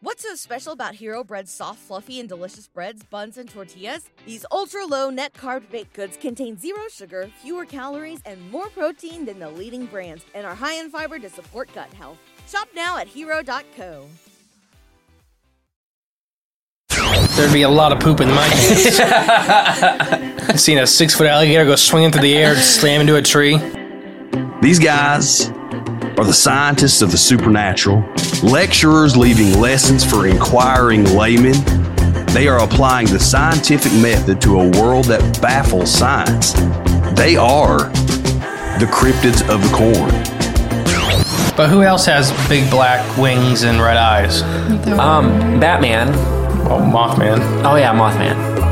What's so special about Hero Bread's soft, fluffy, and delicious breads, buns, and tortillas? These ultra low net carb baked goods contain zero sugar, fewer calories, and more protein than the leading brands, and are high in fiber to support gut health. Shop now at hero.co. There'd be a lot of poop in my pants. I've seen a six foot alligator go swinging through the air and slam into a tree. These guys are the scientists of the supernatural, lecturers leaving lessons for inquiring laymen. They are applying the scientific method to a world that baffles science. They are the cryptids of the corn. But who else has big black wings and red eyes? Um, Batman. Oh, Mothman. Oh yeah, Mothman.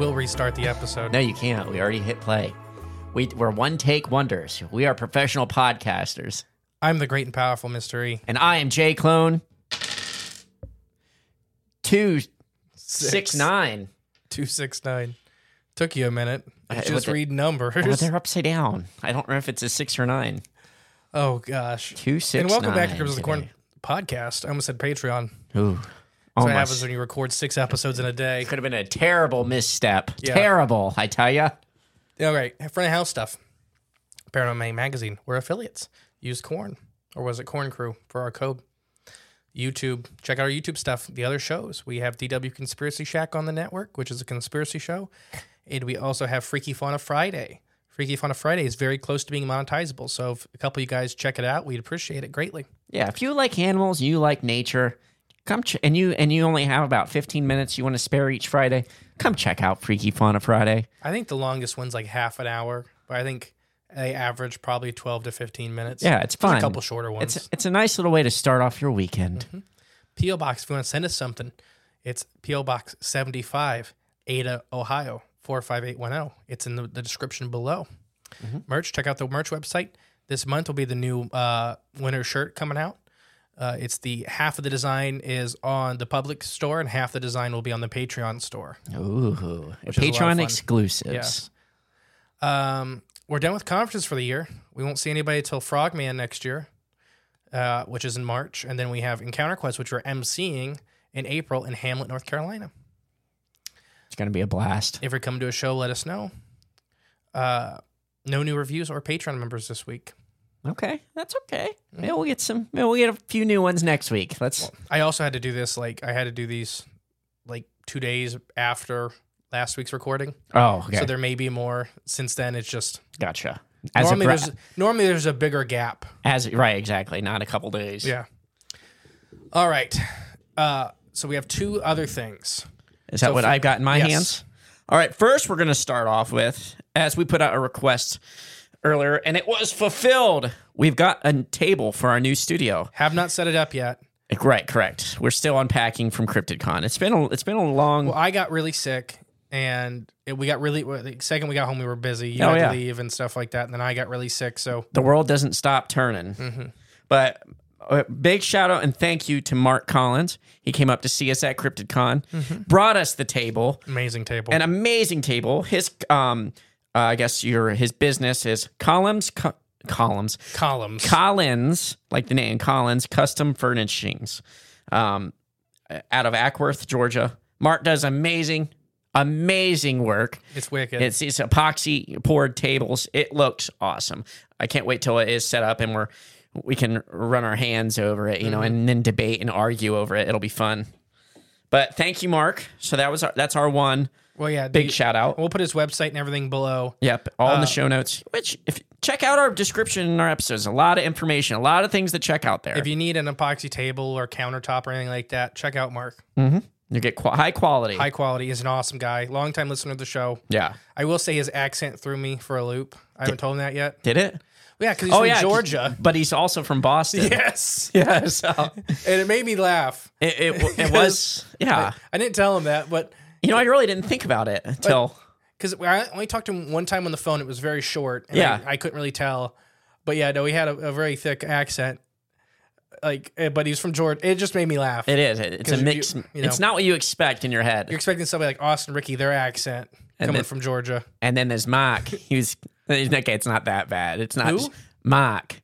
Will restart the episode. No, you can't. We already hit play. We, we're one take wonders. We are professional podcasters. I'm the great and powerful mystery. And I am Jay Clone. Two six nine. 269. Took you a minute. Uh, Just the- read numbers. Oh, they're upside down. I don't know if it's a six or nine. Oh, gosh. Two six. and welcome back to nine Cryptids of the Corn podcast. I almost said Patreon. Ooh, Oh, That's what almost. happens when you record six episodes in a day. Could have been a terrible misstep. Yeah. Terrible, I tell ya. All right, front of house stuff. Paranormality Magazine. We're affiliates. Use Corn, or was it Corn Crew for our code? YouTube. Check out our YouTube stuff. The other shows. We have DW Conspiracy Shack on the network, which is a conspiracy show, and we also have Freaky Fauna Friday. Freaky Fauna Friday is very close to being monetizable. So if a couple of you guys check it out, we'd appreciate it greatly. Yeah, if you like animals, you like nature, come ch- and you and you only have about 15 minutes you want to spare each Friday, come check out Freaky Fauna Friday. I think the longest one's like half an hour, but I think they average probably 12 to 15 minutes. Yeah, it's There's fun. A couple shorter ones. It's it's a nice little way to start off your weekend. P.O. Box, if you want to send us something, it's P.O. Box 75, Ada, Ohio, 45810. It's in the, the description below. Merch, check out the merch website. This month will be the new uh, winter shirt coming out. Uh, it's the half of the design is on the public store and half the design will be on the Patreon store. Ooh, Which is a lot of Patreon exclusives. Yes. Um, we're done with conferences for the year. We won't see anybody till Frogman next year, uh, which is in March, and then we have Encounter Quest, which we're emceeing in April in Hamlet, North Carolina. It's gonna be a blast. If you're coming to a show, let us know. Uh, no new reviews or Patreon members this week. Okay, that's okay. Mm. Maybe we'll get some. Maybe we'll get a few new ones next week. Let's. I also had to do this like I had to do these like two days after last week's recording, Oh, okay. so there may be more since then. It's just gotcha. As normally there's normally there's a bigger gap. as right, exactly. Not a couple days. Yeah. All right. Uh, so we have two other things. Is that So what for- I got in my yes. hands? All right. First, we're going to start off with as we put out a request earlier, and it was fulfilled. We've got a table for our new studio. Have not set it up yet. Right, correct. We're still unpacking from CryptidCon. It's been a, it's been a long. Well, I got really sick and it, we got really well, the second we got home we were busy. You Oh, had yeah. to leave and stuff like that, and then I got really sick. So the world doesn't stop turning. Mm-hmm. But a big shout out and thank you to Mark Collins. He came up to see us at CryptidCon, Mm-hmm. brought us the table, amazing table. an amazing table. His, um, uh, I guess your his business is columns, co- columns, columns. Collins, like the name Collins Custom Furnishings, um, out of Acworth, Georgia. Mark does amazing, amazing work. it's wicked. It's it's epoxy poured tables. It looks awesome. I can't wait till it is set up and we're we can run our hands over it, you know, and then debate and argue over it. It'll be fun. But thank you, Mark. So that was our, that's our one well, yeah. big the- shout out. We'll put his website and everything below. Yep, all in the um, show notes. Which if check out our description in our episodes, a lot of information, a lot of things to check out there. If you need an epoxy table or countertop or anything like that, check out Mark. Mm-hmm. you get qu- high quality. High quality. He's an awesome guy. Long time listener to the show. yeah. I will say his accent threw me for a loop. I haven't told him that yet. Did it? Yeah, because he's oh from yeah, Georgia. but he's also from Boston. Yes. yeah. So and it made me laugh. it, it, it was yeah. I didn't tell him that, but You know, I really didn't think about it until because I only talked to him one time on the phone. It was very short. And Yeah. I, I couldn't really tell. But yeah, no, he had a, a very thick accent. Like, eh, but he was from Georgia. It just made me laugh. it is. It's a mix. you it's know. not what you expect in your head. You're expecting somebody like Austin Ricky, their accent coming then- from Georgia. and then there's Mark. He was okay. It's not that bad. It's not? Mark.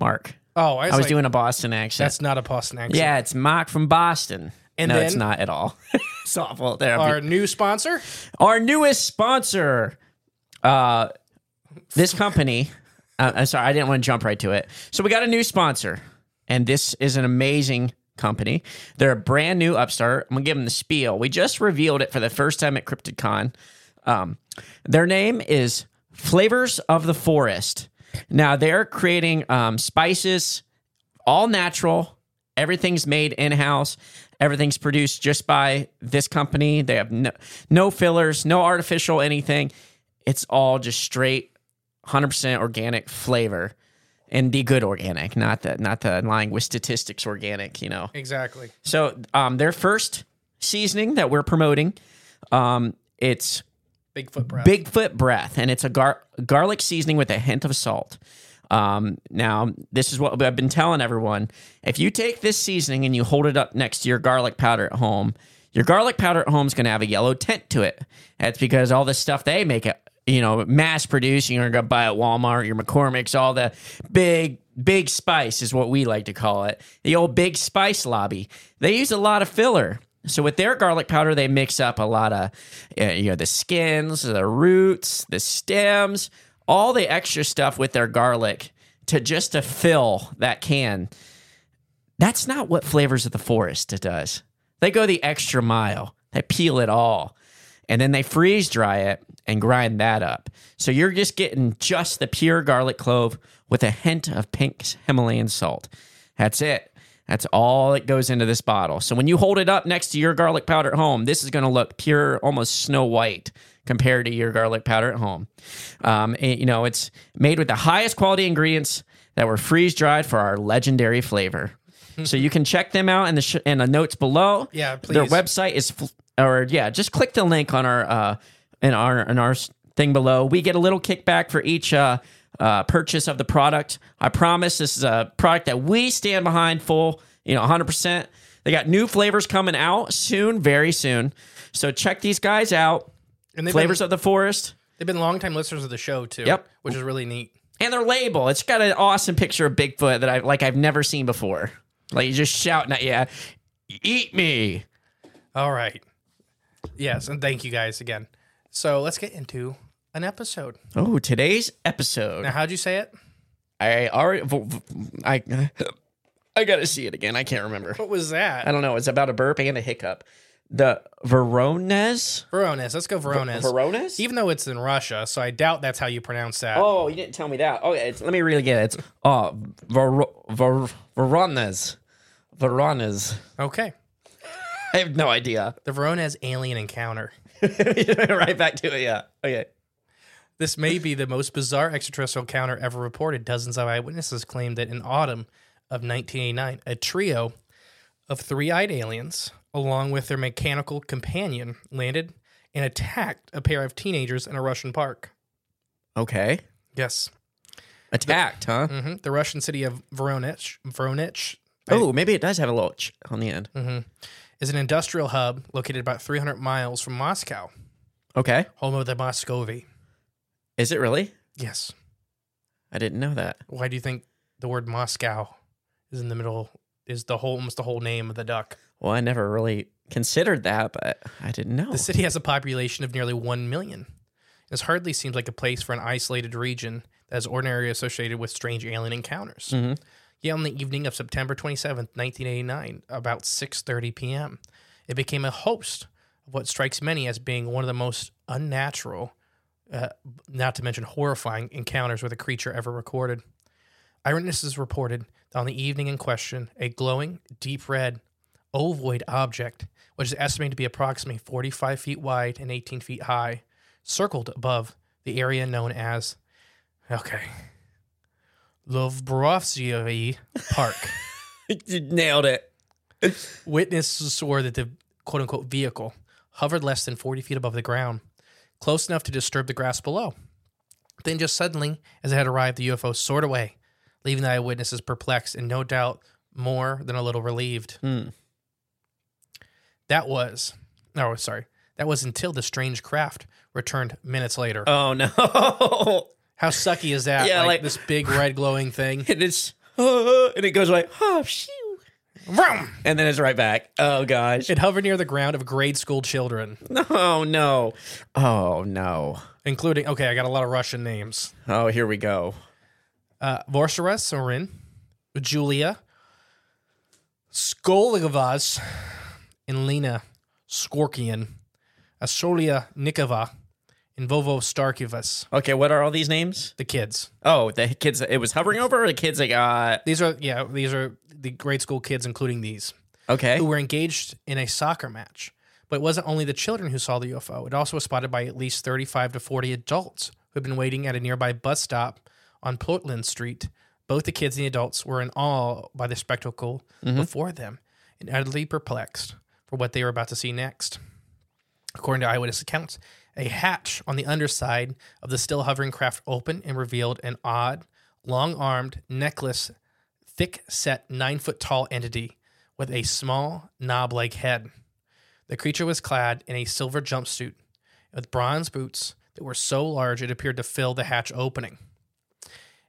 Mark. Oh, I was, I was like, doing a Boston accent. That's not a Boston accent. yeah, it's Mark from Boston. And no, it's not at all. it's awful. There, Our new sponsor. our newest sponsor uh this company uh, i'm sorry i didn't want to jump right to it so we got a new sponsor and this is an amazing company they're a brand new upstart i'm gonna give them the spiel we just revealed it for the first time at cryptidcon um, their name is flavors of the forest now they're creating um, spices all natural. Everything's made in house. Everything's produced just by this company. They have no, no fillers, no artificial anything. It's all just straight 100% organic flavor and the good organic, not the not the lying with statistics organic, you know. Exactly. So, um their first seasoning that we're promoting um it's Bigfoot breath. Bigfoot breath, and it's a gar- garlic seasoning with a hint of salt. Um, now, this is what I've been telling everyone. If you take this seasoning and you hold it up next to your garlic powder at home, your garlic powder at home is going to have a yellow tint to it. That's because all the stuff they make it, you know, mass producing, you're going to buy at Walmart, your McCormick's, all the big, big spice is what we like to call it. The old big spice lobby. They use a lot of filler. So with their garlic powder, they mix up a lot of, uh, you know, the skins, the roots, the stems, all the extra stuff with their garlic to just to fill that can. That's not what Flavors of the Forest does. They go the extra mile. They peel it all, and then they freeze dry it and grind that up. So you're just getting just the pure garlic clove with a hint of pink Himalayan salt. That's it. That's all that goes into this bottle. So when you hold it up next to your garlic powder at home, this is going to look pure, almost snow white compared to your garlic powder at home. Um, and, you know, it's made with the highest quality ingredients that were freeze dried for our legendary flavor. so you can check them out in the sh- in the notes below. Yeah, please. Their website is, fl- or yeah, just click the link on our uh, in our in our thing below. We get a little kickback for each uh, uh, purchase of the product. I promise this is a product that we stand behind full, you know, 100%. They got new flavors coming out soon, very soon. So check these guys out. And Flavors been, of the Forest they've been longtime listeners of the show too. Yep. Which is really neat. and their label. It's got an awesome picture of Bigfoot that I like I've never seen before. Like you're just shouting at you, "Eat me." All right. Yes, and thank you guys again. So let's get into an episode. Oh, today's episode. Now, how'd you say it? I already I. I got to see it again. I can't remember. What was that? I don't know. It's about a burp and a hiccup. The Verones? Verones. Let's go Verones. Verones? Even though it's in Russia, so I doubt that's how you pronounce that. Oh, you didn't tell me that. Oh, it's, let me really get it. It's uh, Ver, Ver, Verones. Verones. Okay. I have no idea. The Verones alien encounter. right back to it. Yeah. Okay. This may be the most bizarre extraterrestrial encounter ever reported. Dozens of eyewitnesses claimed that in autumn of 1989, a trio of three-eyed aliens, along with their mechanical companion, landed and attacked a pair of teenagers in a Russian park. Okay. Yes. Attacked, huh? hmm The Russian city of Voronezh, Voronezh Oh, maybe it does have a little ch on the end. is an industrial hub located about 300 miles from Moscow, Okay. home of the Muscovy. Is it really? Yes. I didn't know that. Why do you think the word Moscow is in the middle? Is the whole almost the whole name of the duck? Well, I never really considered that, but I didn't know. The city has a population of nearly 1 million. This hardly seems like a place for an isolated region that is ordinarily associated with strange alien encounters. Mhm. Yet on the evening of September 27th, 1989, about 6:30 p.m., it became a host of what strikes many as being one of the most unnatural, uh, not to mention horrifying encounters with a creature ever recorded. Eyewitnesses reported that on the evening in question, a glowing, deep red, ovoid object, which is estimated to be approximately 45 feet wide and 18 feet high, circled above the area known as, okay, Lovborovsky Park. you nailed it. Witnesses swore that the quote unquote vehicle hovered less than 40 feet above the ground, close enough to disturb the grass below. Then, just suddenly, as it had arrived, the UFO soared away, leaving the eyewitnesses perplexed and no doubt more than a little relieved. Hmm. That was, no, sorry, that was until the strange craft returned minutes later. Oh no. How sucky is that? Yeah, like, like- this big red glowing thing. and it's and it goes like oh shoo. Vroom! and then it's right back. Oh gosh. It hovered near the ground of grade school children, Oh no. Oh no. including, okay, I got a lot of Russian names. Oh, here we go. uh, Vorsara Sorin, Julia Skoligavaz, and Lena Skorkian, Asolia Nikova, and Vovo Starkivas, Okay, what are all these names? the kids. Oh, the kids it was hovering over or the kids that got These are, yeah, these are the grade school kids, including these, Okay. who were engaged in a soccer match. But it wasn't only the children who saw the UFO, it also was spotted by at least 35 to 40 adults who had been waiting at a nearby bus stop on Portland Street. Both the kids and the adults were in awe by the spectacle mm-hmm. before them and utterly perplexed for what they were about to see next. According to eyewitness accounts, a hatch on the underside of the still hovering craft opened and revealed an odd, long armed, necklace, thick set, nine foot tall entity with a small, knob like head. The creature was clad in a silver jumpsuit with bronze boots that were so large it appeared to fill the hatch opening.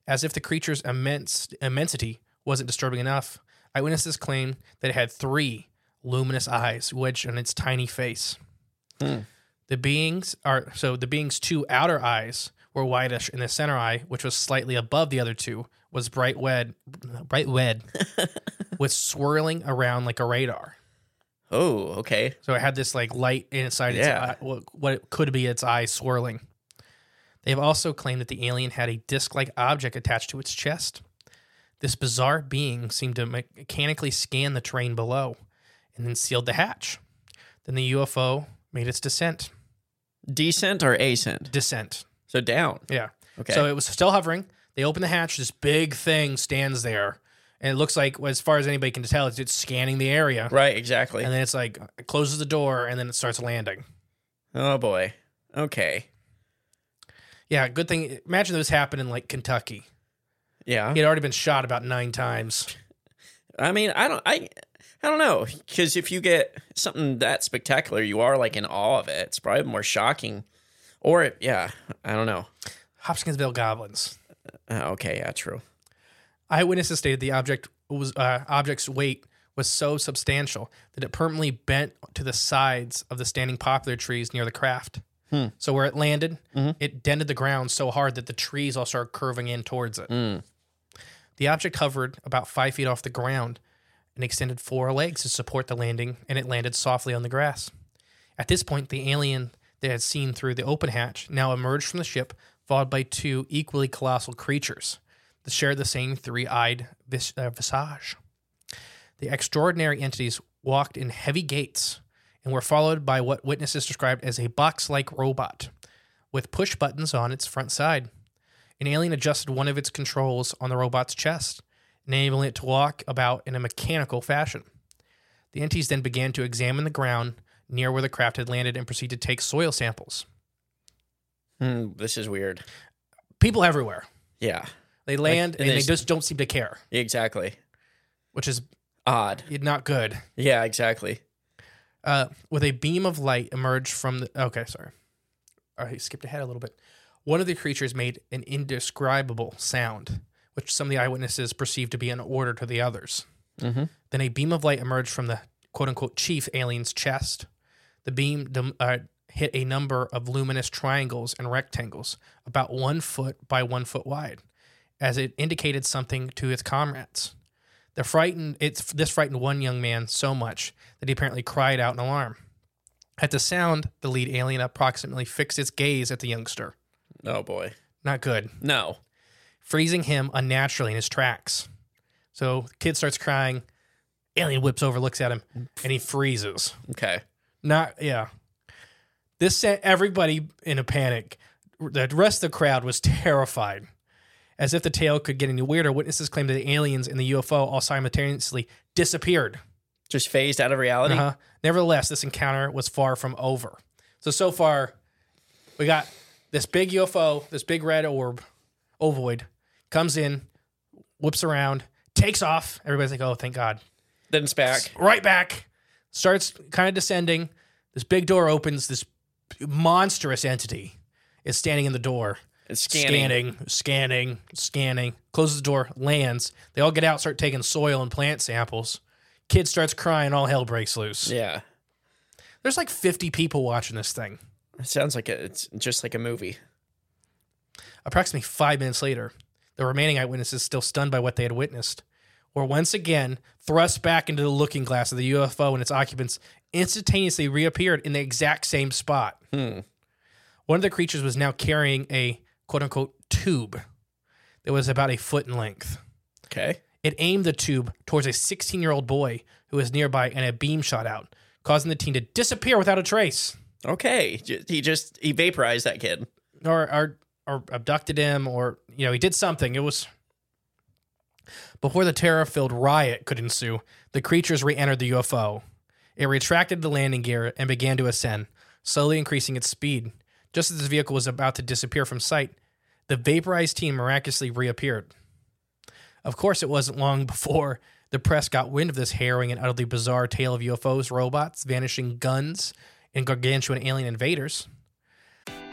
As if the creature's immense immensity wasn't disturbing enough, eyewitnesses claimed that it had three luminous eyes wedged on its tiny face. Hmm. The beings are so the being's two outer eyes were whitish, and the center eye, which was slightly above the other two, was bright red, bright red, with swirling around like a radar. Oh, okay. So it had this like light inside its eye, what what it could be its eye swirling. They have also claimed that the alien had a disc-like object attached to its chest. This bizarre being seemed to mechanically scan the terrain below, and then sealed the hatch. Then the UFO made its descent. Descent or ascent? Descent. So down. Yeah. Okay. So it was still hovering. They open the hatch. This big thing stands there, and it looks like, as far as anybody can tell, it's, it's scanning the area. Right, exactly. And then it's like it closes the door, and then it starts landing. oh boy. Okay. Yeah, good thing. Imagine this happened in like Kentucky. Yeah. He had already been shot about nine times. I mean, I don't I I don't know cuz if you get something that spectacular, you are like in awe of it. It's probably more shocking. Or it, yeah, I don't know. Hopkinsville goblins. Uh, okay, yeah, true. Eyewitnesses stated the object was uh, object's weight was so substantial that it permanently bent to the sides of the standing poplar trees near the craft. So where it landed, it dented the ground so hard that the trees all started curving in towards it. The object hovered about five feet off the ground and extended four legs to support the landing, and it landed softly on the grass. At this point, the alien they had seen through the open hatch now emerged from the ship, followed by two equally colossal creatures that shared the same three eyed vis- uh, visage. The extraordinary entities walked in heavy gaits and were followed by what witnesses described as a box like robot with push buttons on its front side. An alien adjusted one of its controls on the robot's chest, enabling it to walk about in a mechanical fashion. The entities then began to examine the ground, near where the craft had landed and proceeded to take soil samples. Hmm, this is weird. People everywhere. Yeah, They land and and they they- just don't seem to care, exactly. which is Odd. not good. Yeah, exactly. Uh, with a beam of light emerged from the. Okay, sorry. I skipped ahead a little bit. One of the creatures made an indescribable sound, which some of the eyewitnesses perceived to be an order to the others. Mhm. Then a beam of light emerged from the quote unquote chief alien's chest. The beam dem- uh, hit a number of luminous triangles and rectangles, about one foot by one foot wide, as it indicated something to its comrades. The frightened it's this frightened one young man so much that he apparently cried out in alarm. At the sound, the lead alien approximately fixed its gaze at the youngster. Oh boy. Not good. No. Freezing him unnaturally in his tracks. So the kid starts crying. Alien whips over, looks at him, and he freezes. Okay. Not yeah. This sent everybody in a panic. The rest of the crowd was terrified. As if the tale could get any weirder, witnesses claimed that the aliens and the UFO all simultaneously disappeared. Just phased out of reality. Uh-huh. Nevertheless, this encounter was far from over. So so far, we got this big UFO, this big red orb, ovoid, comes in, whips around, takes off. Everybody's like, "Oh, thank God!" Then it's back. Right back, starts kind of descending. This big door opens. This monstrous entity is standing in the door. It's scanning. Scanning, scanning, scanning. Closes the door, lands. They all get out, start taking soil and plant samples. Kid starts crying, all hell breaks loose. Yeah. There's like 50 people watching this thing. It sounds like a, it's just like a movie. Approximately five minutes later, the remaining eyewitnesses, still stunned by what they had witnessed, were once again thrust back into the looking glass of the UFO and its occupants instantaneously reappeared in the exact same spot. Hmm. One of the creatures was now carrying a quote unquote tube that was about a foot in length. Okay. It aimed the tube towards a 16 year old boy who was nearby and a beam shot out, causing the teen to disappear without a trace. Okay. He just he vaporized that kid. or or or abducted him or you know he did something. It was before the terror-filled riot could ensue the creatures re-entered the ufo it retracted the landing gear and began to ascend slowly increasing its speed. Just as the vehicle was about to disappear from sight the vaporized team miraculously reappeared. Of course it wasn't long before the press got wind of this harrowing and utterly bizarre tale of ufos robots vanishing guns and gargantuan alien invaders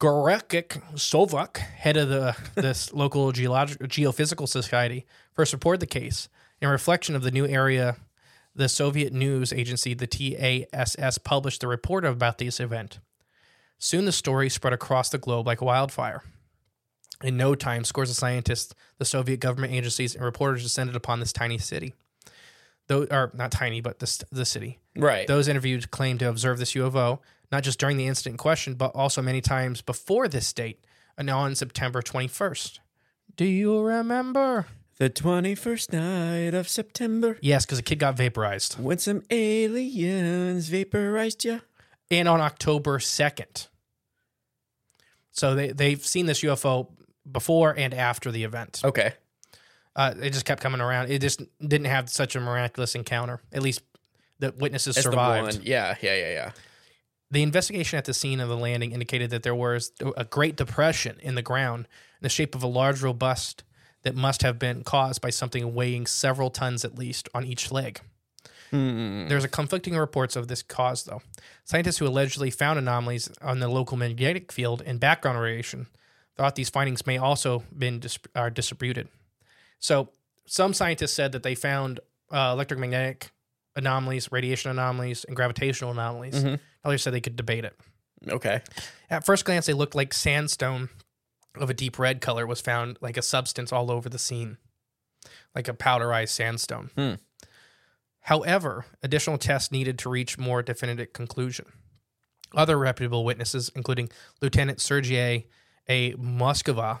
Gorekik Sovak, head of the this local geologic geophysical society, first reported the case. In reflection of the new area, the Soviet news agency, the TASS, published the report about this event. Soon the story spread across the globe like a wildfire. In no time, scores of scientists, the Soviet government agencies, and reporters descended upon this tiny city. Though, or not tiny, but the, the city. Right. Those interviewed claimed to observe this UFO, not just during the incident in question, but also many times before this date, and on September 21st. Do you remember? the 21st night of September Yes, because a kid got vaporized. when some aliens vaporized you. And on October 2nd. So they, they've seen this UFO before and after the event. Okay. Uh, it just kept coming around. It just didn't have such a miraculous encounter. At least the witnesses As the survived. one. Yeah, yeah, yeah, yeah. The investigation at the scene of the landing indicated that there was a great depression in the ground in the shape of a large, robust that must have been caused by something weighing several tons at least on each leg. There's a conflicting reports of this cause, though. Scientists who allegedly found anomalies on the local magnetic field and background radiation thought these findings may also been dis- are disputed. So, some scientists said that they found uh, electromagnetic anomalies, radiation anomalies, and gravitational anomalies. Others said they could debate it. Okay. At first glance, they looked like sandstone of a deep red color was found like a substance all over the scene, like a powderized sandstone. Hmm. However, additional tests needed to reach more definitive conclusion. Other reputable witnesses, including Lieutenant Sergei A. Moskova,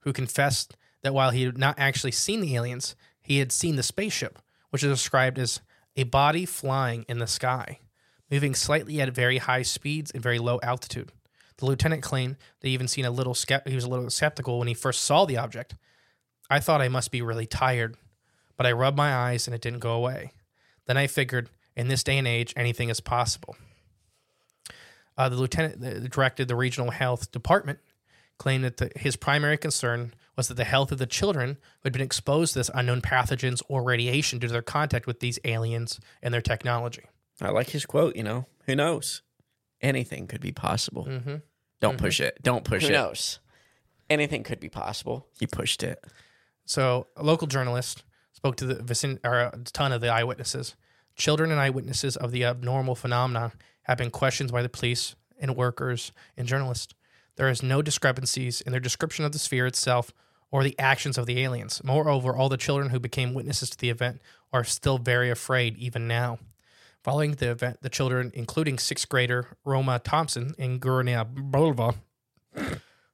who confessed that while he had not actually seen the aliens, he had seen the spaceship, which is described as a body flying in the sky, moving slightly at very high speeds and very low altitude. The lieutenant claimed he even seen a little he was a little skeptical when he first saw the object. I thought I must be really tired, but I rubbed my eyes and it didn't go away. Then I figured, in this day and age, anything is possible. Uh, the lieutenant directed the regional health department claimed that the, his primary concern was that the health of the children who had been exposed to this unknown pathogens or radiation due to their contact with these aliens and their technology. I like his quote. You know, who knows? Anything could be possible. Mm-hmm. Don't push it. Don't push Who it. Who knows? Anything could be possible. He pushed it. So, a local journalist spoke to the vicin- or a ton of the eyewitnesses. Children and eyewitnesses of the abnormal phenomena have been questioned by the police and workers and journalists. There is no discrepancies in their description of the sphere itself or the actions of the aliens. Moreover, all the children who became witnesses to the event are still very afraid even now. Following the event, the children, including sixth grader Roma Thompson and Gurnia Bolva,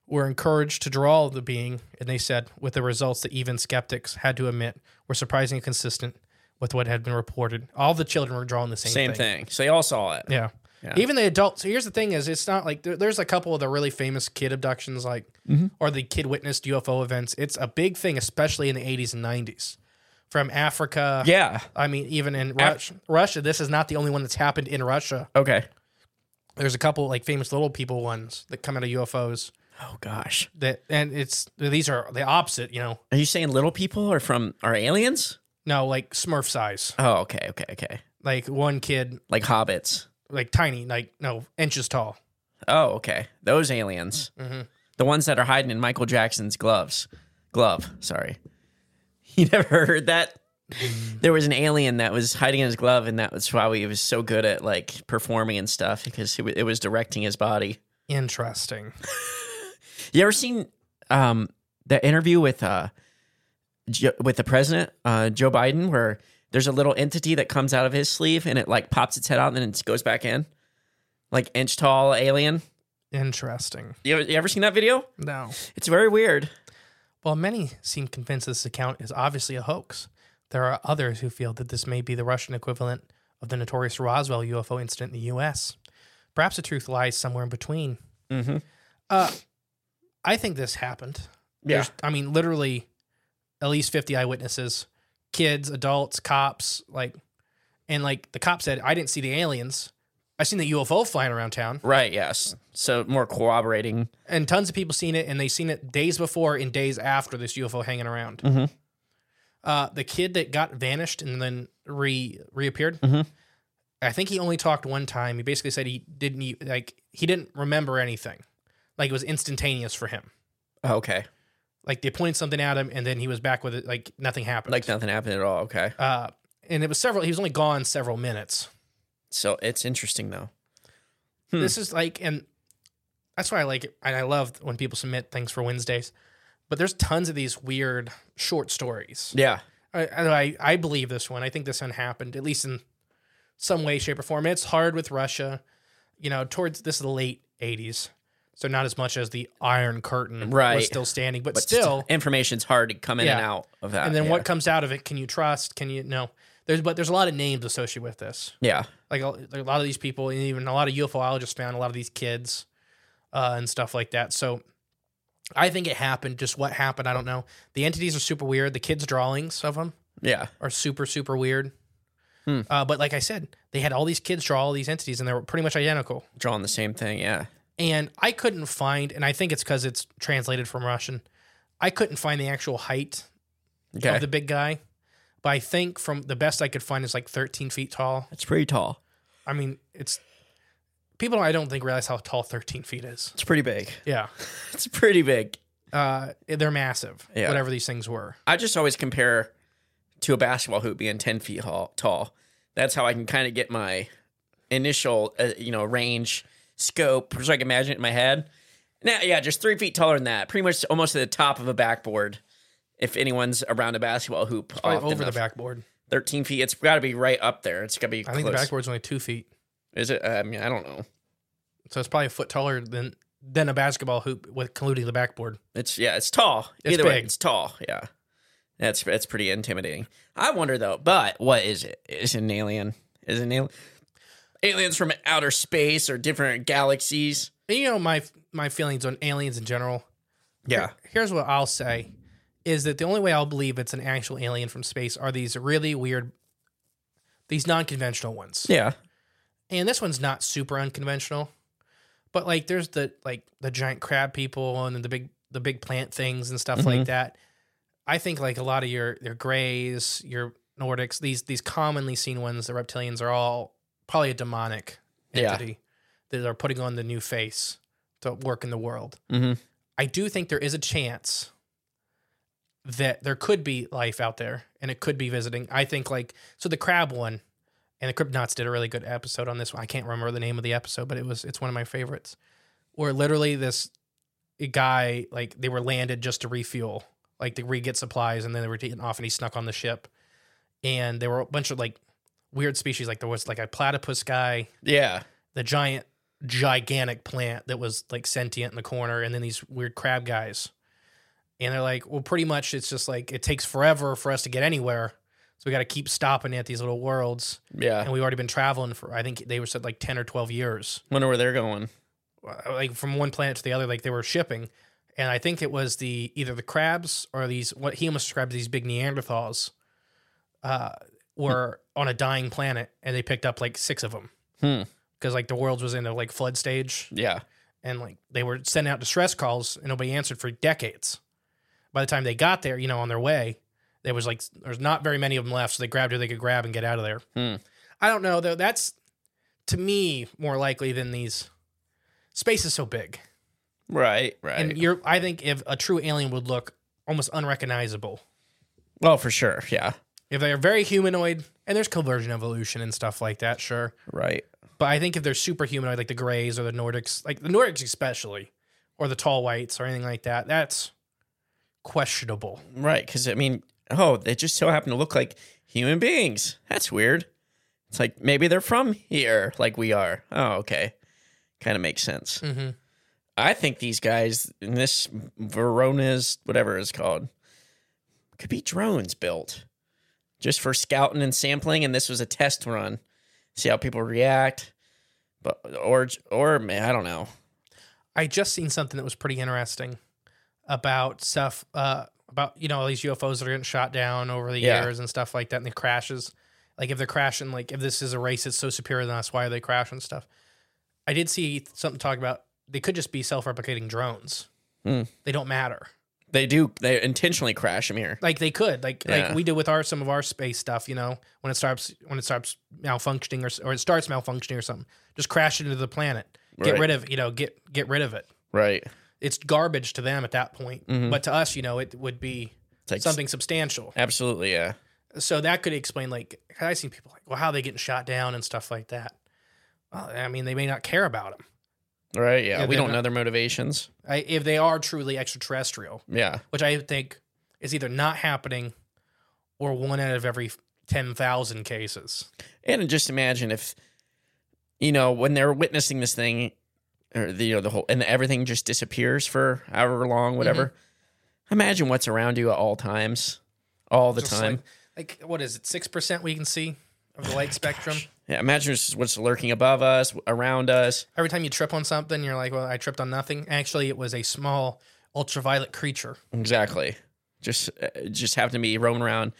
were encouraged to draw the being, and they said, with the results that even skeptics had to admit were surprisingly consistent with what had been reported. All the children were drawing the same, thing. Same thing. So they all saw it. Yeah. Yeah. Even the adults. So here's the thing: is it's not like there, there's a couple of the really famous kid abductions, like Mm-hmm. or the kid witnessed UFO events. It's a big thing, especially in the 80s and 90s, from Africa. Yeah. I mean, even in Russia, Russia. This is not the only one that's happened in Russia. Okay. There's a couple like famous little people ones that come out of UFOs. Oh gosh. That and it's these are the opposite. You know, Are you saying little people are from are aliens? no, like Smurf size. Oh, okay, okay, okay. Like one kid, Like hobbits. like tiny, like no inches tall. Oh, okay. Those aliens. Mm-hmm. The ones that are hiding in Michael Jackson's gloves. Glove, sorry. You never heard that? There was an alien that was hiding in his glove, and that was why he was so good at like performing and stuff because it, wa- it was directing his body. Interesting. You ever seen um, the interview with uh, Jo- with the president, uh, Joe Biden, where there's a little entity that comes out of his sleeve and it like pops its head out and then it goes back in, like inch tall alien. Interesting. You ever, you ever seen that video? No. It's very weird. While many seem convinced this account is obviously a hoax, there are others who feel that this may be the Russian equivalent of the notorious Roswell UFO incident in the U.S. Perhaps the truth lies somewhere in between. Mm-hmm. Uh, I think this happened. Yeah. There's- I mean, literally, at least fifty eyewitnesses, kids, adults, cops, like, and like the cop said, I didn't see the aliens. I seen the UFO flying around town, Right. Yes. So more corroborating. and tons of people seen it, and they seen it days before and days after this UFO hanging around. Mhm. Uh, the kid that got vanished and then re reappeared. Mhm. I think he only talked one time. He basically said he didn't like he didn't remember anything, like it was instantaneous for him. Okay. Like they pointed something at him, and then he was back with it. Like nothing happened. Like nothing happened at all. Okay. uh, and it was several. He was only gone several minutes. So it's interesting though. Hmm. This is like, and that's why I like it. And I love when people submit things for Wednesdays. But there's tons of these weird short stories. Yeah. I, I I believe this one. I think this one happened at least in some way, shape, or form. It's hard with Russia. You know, towards this is the late '80s, so not as much as the Iron Curtain Right. was still standing, but, But still. information's hard to come in and out of that. and then yeah. what comes out of it? Can you trust? Can you no? There's but there's a lot of names associated with this. Yeah. Like a, like a lot of these people, and even a lot of UFOologists found a lot of these kids uh, and stuff like that. So I think it happened. Just what happened, I don't know. The entities are super weird. The kids' drawings of them Yeah. are super super weird. Hmm. Uh, but like I said, they had all these kids draw all these entities, and they were pretty much identical. Drawing the same thing. Yeah. And I couldn't find, and I think it's because it's translated from Russian. I couldn't find the actual height Okay. of the big guy, but I think from the best I could find is like 13 feet tall. It's pretty tall. I mean, it's people I don't think realize how tall 13 feet is. It's pretty big. Yeah. It's pretty big. Uh, they're massive, Yeah. whatever these things were. I just always compare to a basketball hoop being 10 feet tall. That's how I can kind of get my initial, uh, you know, range scope, so I can imagine it in my head. Now, yeah, just three feet taller than that. Pretty much almost to the top of a backboard. If anyone's around a basketball hoop, often over the backboard. 13 feet. It's got to be right up there. It's got to be I close. think the backboard's only two feet. Is it? I mean, I don't know. So it's probably a foot taller than than a basketball hoop with including the backboard. It's yeah, it's tall. It's Either way, big. it's tall. Yeah, that's that's pretty intimidating. I wonder though, but what is it? Is it an alien? Is it an alien? Aliens from outer space or different galaxies? You know my my feelings on aliens in general. Here- here's what I'll say: is that the only way I'll believe it's an actual alien from space are these really weird, these non-conventional ones. yeah, and this one's not super unconventional but like there's the like the giant crab people and the big the big plant things and stuff like that i think like a lot of your your grays your nordics these these commonly seen ones the reptilians are all probably a demonic Yeah. entity that are putting on the new face to work in the world Mhm. i do think there is a chance that there could be life out there and it could be visiting i think like so the crab one and the Cryptonauts did a really good episode on this one. I can't remember the name of the episode, but it was it's one of my favorites. Where literally this guy like they were landed just to refuel, like to re get supplies, and then they were taken off, and he snuck on the ship. And there were a bunch of like weird species, like there was like a platypus guy, yeah, the giant gigantic plant that was like sentient in the corner, and then these weird crab guys. And they're like, well, pretty much it's just like it takes forever for us to get anywhere. So we got to keep stopping at these little worlds yeah. and we've already been traveling for I think they were said like ten or twelve years, Wonder where they're going. Uh, like from one planet to the other, like they were shipping, and I think it was the either the crabs or these what he almost described as these big Neanderthals, uh, were on a dying planet, and they picked up like six of them Hmm. because like the world was in a like flood stage, Yeah, and like they were sending out distress calls, and nobody answered for decades. By the time they got there, you know, on their way, there was like there's not very many of them left, so they grabbed who they could grab and get out of there. Hmm. I don't know though. That's to me more likely than these. Space is so big, right, right. and you're. I think if a true alien would look almost unrecognizable well, for sure. Yeah, if they are very humanoid, and there's conversion evolution and stuff like that, sure. right. But I think if they're super humanoid, like the Greys or the Nordics, like the Nordics especially, or the Tall Whites or anything like that, that's questionable. Right, because I mean, oh, they just so happen to look like human beings. That's weird. It's like maybe they're from here, like we are. Oh, okay, kind of makes sense. Mm-hmm. I think these guys in this Verona's whatever it's called could be drones built just for scouting and sampling, and this was a test run, see how people react. But or or man, I don't know. I just seen something that was pretty interesting about stuff uh, about you know all these UFOs that are getting shot down over the Yeah. years and stuff like that, and the crashes. Like if they're crashing, like if this is a race that's so superior than us, why are they crashing stuff? I did see something talk about they could just be self-replicating drones. Hmm. They don't matter. They do they intentionally crash them here. Like they could, like Yeah. like we did with our some of our space stuff. You know, when it starts when it starts malfunctioning or or it starts malfunctioning or something, just crash it into the planet. Get Right. rid of you know get get rid of it. Right. It's garbage to them at that point, mm-hmm. but to us, you know, it would be something substantial. Absolutely, yeah. So that could explain like I've seen people like, well, how are they getting shot down and stuff like that. Well, I mean, they may not care about them. Right, yeah. Yeah, we don't know their motivations. I, if they are truly extraterrestrial, Yeah. which I think is either not happening or one out of every ten thousand cases. And just imagine if you know, when they're witnessing this thing or the you know the whole and everything just disappears for however long, whatever. Mm-hmm. Imagine what's around you at all times. All the Just time. Like, like what is it? Six percent we can see of the light spectrum. yeah, imagine what's lurking above us, around us. Every time you trip on something, you're like, "Well, I tripped on nothing." Actually, it was a small ultraviolet creature. Exactly. Just uh, just happened to be roaming around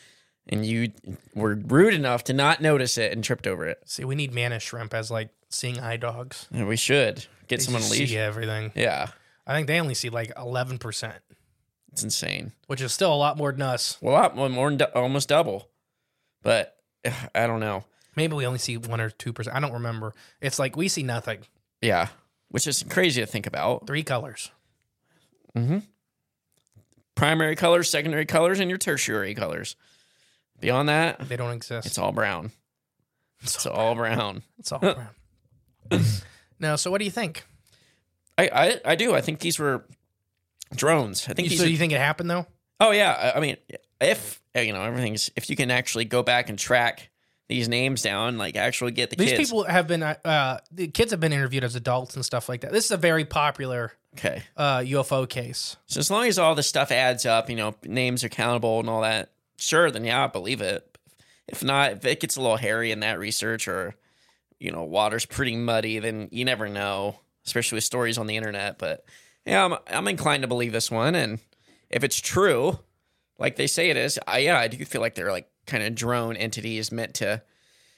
and you were rude enough to not notice it and tripped over it. See, we need mantis shrimp as like seeing eye dogs. And we should get They someone to just leash. see everything. Yeah. I think they only see like eleven percent, It's insane. which is still a lot more than us. Well, a lot more, more than du- almost double. But I don't know. Maybe we only see one or two percent. I don't remember. It's like we see nothing. Yeah, which is crazy to think about. Three colors. Mm-hmm. Primary colors, secondary colors, and your tertiary colors. Beyond that, They don't exist. it's all brown. It's all brown. It's all brown. no. So what do you think? I, I I do. I think these were drones. I think these. so are- you think it happened though? oh yeah. I, I mean, if uh, you know everything's if you can actually go back and track these names down, like actually get the These kids. people have been, uh, the kids have been interviewed as adults and stuff like that. This is a very popular okay. uh, UFO case. So as long as all this stuff adds up, you know, names are countable and all that, sure, then yeah, I believe it. If not, if it gets a little hairy in that research or, you know, water's pretty muddy, then you never know, especially with stories on the internet. But yeah, I'm, I'm inclined to believe this one. And if it's true, like they say it is, I, yeah, I do feel like they're like kind of drone entities meant to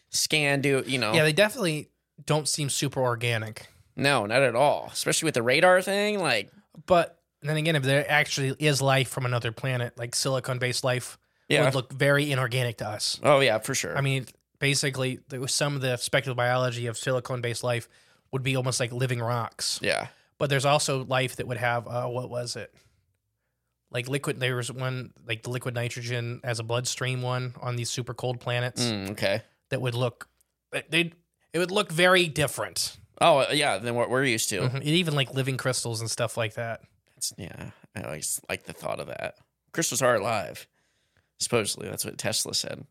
scan, do, you know. Yeah, they definitely don't seem super organic. no, not at all. Especially with the radar thing. Like, But then again, if there actually is life from another planet, like silicon based life, Yeah. would look very inorganic to us. oh, yeah, for sure. I mean, basically, some of the speculative biology of silicon based life would be almost like living rocks. yeah. But there's also life that would have, uh, what was it? Like liquid, there was one, like the liquid nitrogen as a bloodstream one on these super cold planets Mm, okay. that would look, they it would look very different. Oh, yeah, than what we're used to. Mhm. Even like living crystals and stuff like that. It's, yeah, I always like the thought of that. Crystals are alive. Supposedly, that's what Tesla said.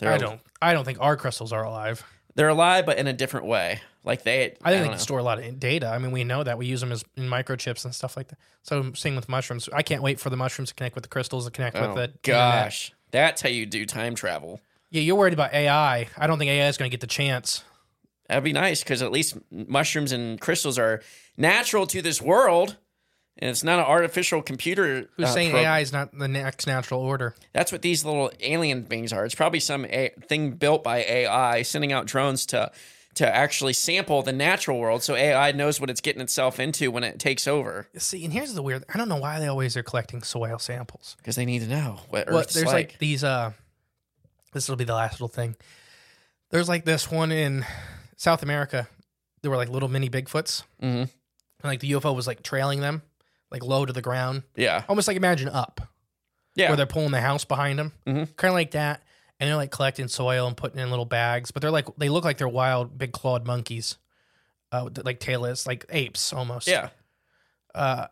They're I al- don't, I don't think our crystals are alive. They're alive, but in a different way. Like they, I think don't they can know. store a lot of data. I mean, we know that we use them as in microchips and stuff like that. So same with mushrooms. I can't wait for the mushrooms to connect with the crystals to connect Oh, with the internet. gosh, that's how you do time travel. Yeah, you're worried about AI. I don't think AI is going to get the chance. That'd be nice because at least mushrooms and crystals are natural to this world, and it's not an artificial computer. Who's uh, saying AI is not the next natural order? That's what these little alien things are. It's probably some a- thing built by AI sending out drones to to actually sample the natural world, so AI knows what it's getting itself into when it takes over. See, and here's the weird. I don't know why they always are collecting soil samples. Because they need to know what Well, Earth's there's like. like. these. uh This will be the last little thing. There's like this one in South America. There were like little mini Bigfoots. Mhm. And, like the UFO was like trailing them, like low to the ground, Yeah, almost like imagine up. yeah, where they're pulling the house behind them, Mhm. kind of like that. And they're like collecting soil and putting in little bags, but they're like they look like they're wild, big clawed monkeys, uh, like tailless, like apes almost. yeah. Uh,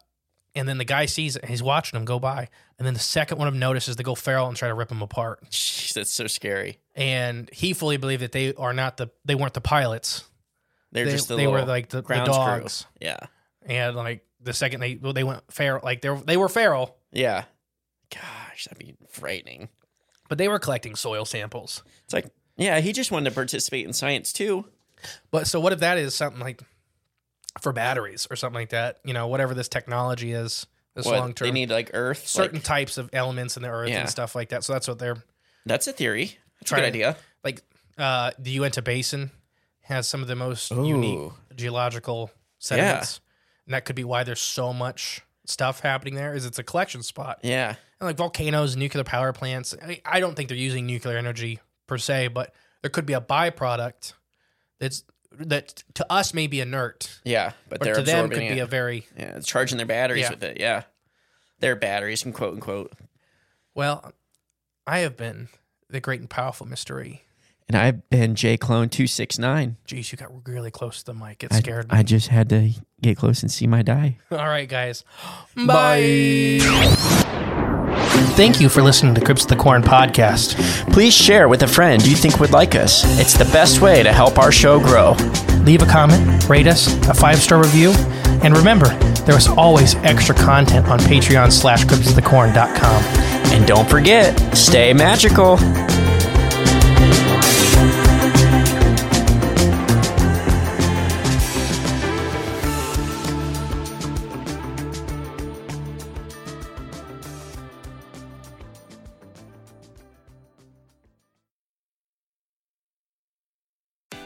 and then the guy sees it, and he's watching them go by, and then the second one of them notices they go feral and try to rip them apart. Jeez, that's so scary. And he fully believed that they are not the they weren't the pilots. They're they, just the they were like the, the grounds crew. dogs. Yeah, And like the second they well, they went feral, like they were, they were feral, yeah. Gosh, that'd be frightening. but they were collecting soil samples. It's like, yeah, he just wanted to participate in science too. But so what if that is something like for batteries or something like that? You know, whatever this technology is, this What, long term. they need like Earth. certain like- types of elements in the earth Yeah. and stuff like that. So that's what they're that's a theory. That's a good idea. like. Uh, the Uinta Basin has some of the most unique geological sediments, and that could be why there's so much stuff happening there. Is it's a collection spot, Yeah, and like volcanoes, nuclear power plants. I, I don't think they're using nuclear energy per se, but there could be a byproduct that's that to us may be inert, yeah, but but they're to them could be a very yeah, it's charging their batteries Yeah. with it. Yeah, their batteries, and quote unquote. Well, I have been the great and powerful mystery. And I've been J Clone two six nine. Geez, you got really close to the mic. It scared me. I just had to get close and see my die. All right, guys. Bye. Thank you for listening to Cryptids of the Corn podcast. Please share with a friend you think would like us. It's the best way to help our show grow. Leave a comment, rate us, a five star review, and remember, there is always extra content on Patreon slash cryptidsofthecorn.com. And don't forget, stay magical.